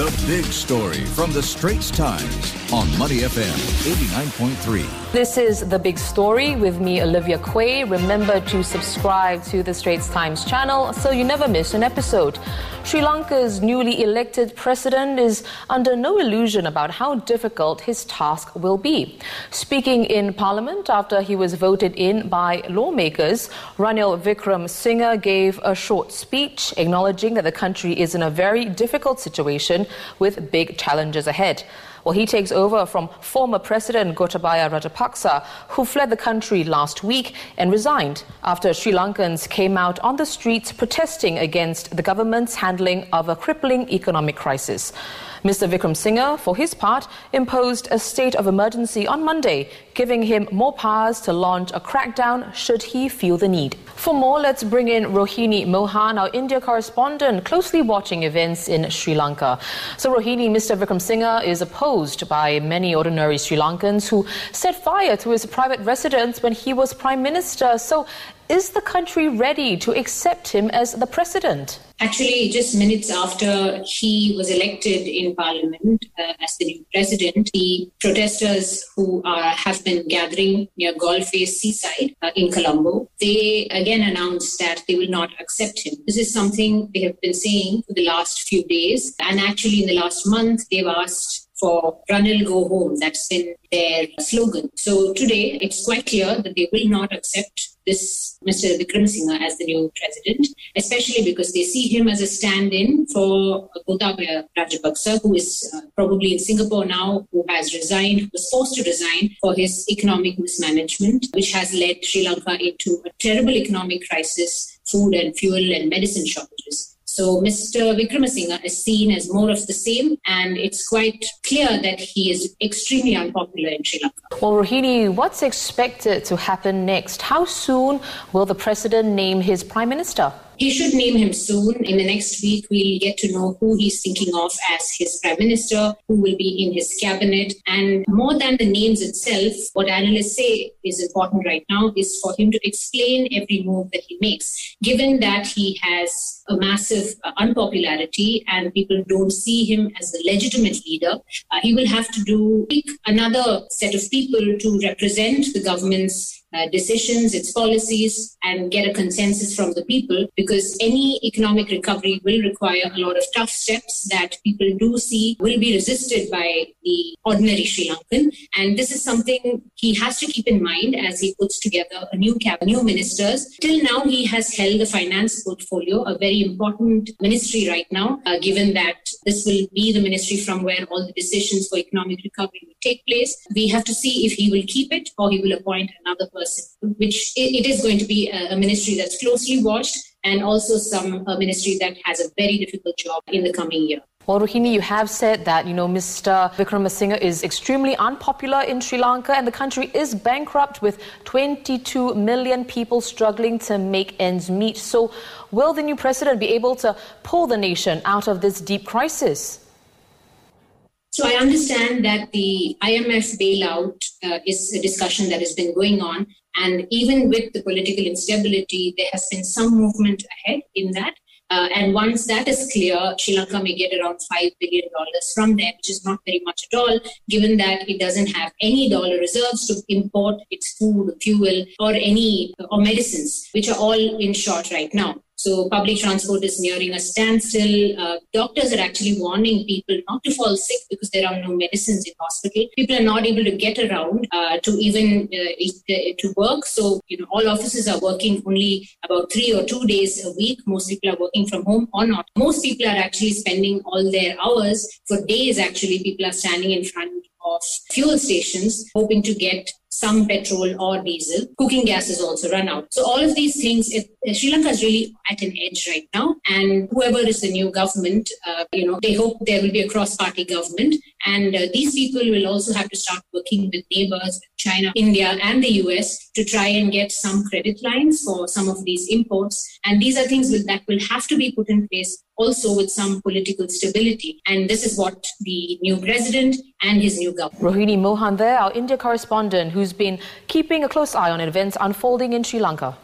The big story from the Straits Times on Money FM 89.3. This is The Big Story with me, Olivia Quay. Remember to subscribe to the Straits Times channel so you never miss an episode. Sri Lanka's newly elected president is under no illusion about how difficult his task will be. Speaking in Parliament after he was voted in by lawmakers, Ranil Wickremesinghe gave a short speech acknowledging that the country is in a very difficult situation with big challenges ahead. Well, he takes over from former President Gotabaya Rajapaksa, who fled the country last week and resigned after Sri Lankans came out on the streets protesting against the government's handling of a crippling economic crisis. Mr. Wickremesinghe, for his part, imposed a state of emergency on Monday, giving him more powers to launch a crackdown should he feel the need. For more, let's bring in Rohini Mohan, our India correspondent, closely watching events in Sri Lanka. So, Rohini, Mr. Wickremesinghe is opposed by many ordinary Sri Lankans who set fire to his private residence when he was prime minister. So, is the country ready to accept him as the president? Actually, just minutes after he was elected in parliament uh, as the new president, the protesters who are, have been gathering near Galle-Face Seaside uh, in Colombo, they again announced that they will not accept him. This is something they have been saying for the last few days. And actually, in the last month, they've asked for Ranil Go Home. That's been their slogan. So today, it's quite clear that they will not accept this Mr. Wickremesinghe as the new president, especially because they see him as a stand-in for Gotabaya Rajapaksa, who is uh, probably in Singapore now, who has resigned, was forced to resign for his economic mismanagement, which has led Sri Lanka into a terrible economic crisis, food and fuel and medicine shortages. So Mr. Wickremesinghe is seen as more of the same, and it's quite clear that he is extremely unpopular in Sri Lanka. Well, Rohini, what's expected to happen next? How soon will the president name his prime minister? He should name him soon. In the next week, we'll get to know who he's thinking of as his prime minister, who will be in his cabinet. And more than the names itself, what analysts say is important right now is for him to explain every move that he makes. Given that he has a massive uh, unpopularity and people don't see him as a legitimate leader, uh, he will have to do pick another set of people to represent the government's uh, decisions, its policies, and get a consensus from the people because any economic recovery will require a lot of tough steps that people do see will be resisted by the ordinary Sri Lankan. And this is something he has to keep in mind as he puts together a new cabinet, new ministers. Till now, he has held the finance portfolio, a very important ministry right now, uh, given that this will be the ministry from where all the decisions for economic recovery will take place. We have to see if he will keep it or he will appoint another person person, which it is going to be a, ministry that's closely watched and also some ministry that has a very difficult job in the coming year. Well, Rohini, you have said that, you know, Mr. Wickremesinghe is extremely unpopular in Sri Lanka and the country is bankrupt with 22 million people struggling to make ends meet. So, will the new president be able to pull the nation out of this deep crisis? Understand that the IMF bailout uh, is a discussion that has been going on. And even with the political instability, there has been some movement ahead in that. Uh, and once that is clear, Sri Lanka may get around $5 billion from there, which is not very much at all, given that it doesn't have any dollar reserves to import its food, fuel, or any, or medicines, which are all in short right now. So public transport is nearing a standstill. Uh, doctors are actually warning people not to fall sick because there are no medicines in hospital. People are not able to get around uh, to even uh, to work. So you know, all offices are working only about three or two days a week. Most people are working from home or not. Most people are actually spending all their hours for days. Actually, people are standing in front of fuel stations hoping to get some petrol or diesel. Cooking gas is also run out. So all of these things, if, Sri Lanka is really at an edge right now. And whoever is the new government, uh, you know, they hope there will be a cross-party government. And uh, these people will also have to start working with neighbors, China, India, and the US to try and get some credit lines for some of these imports. And these are things that will have to be put in place also with some political stability. And this is what the new president and his new government. Rohini Mohan there, our India correspondent, who's been keeping a close eye on events unfolding in Sri Lanka.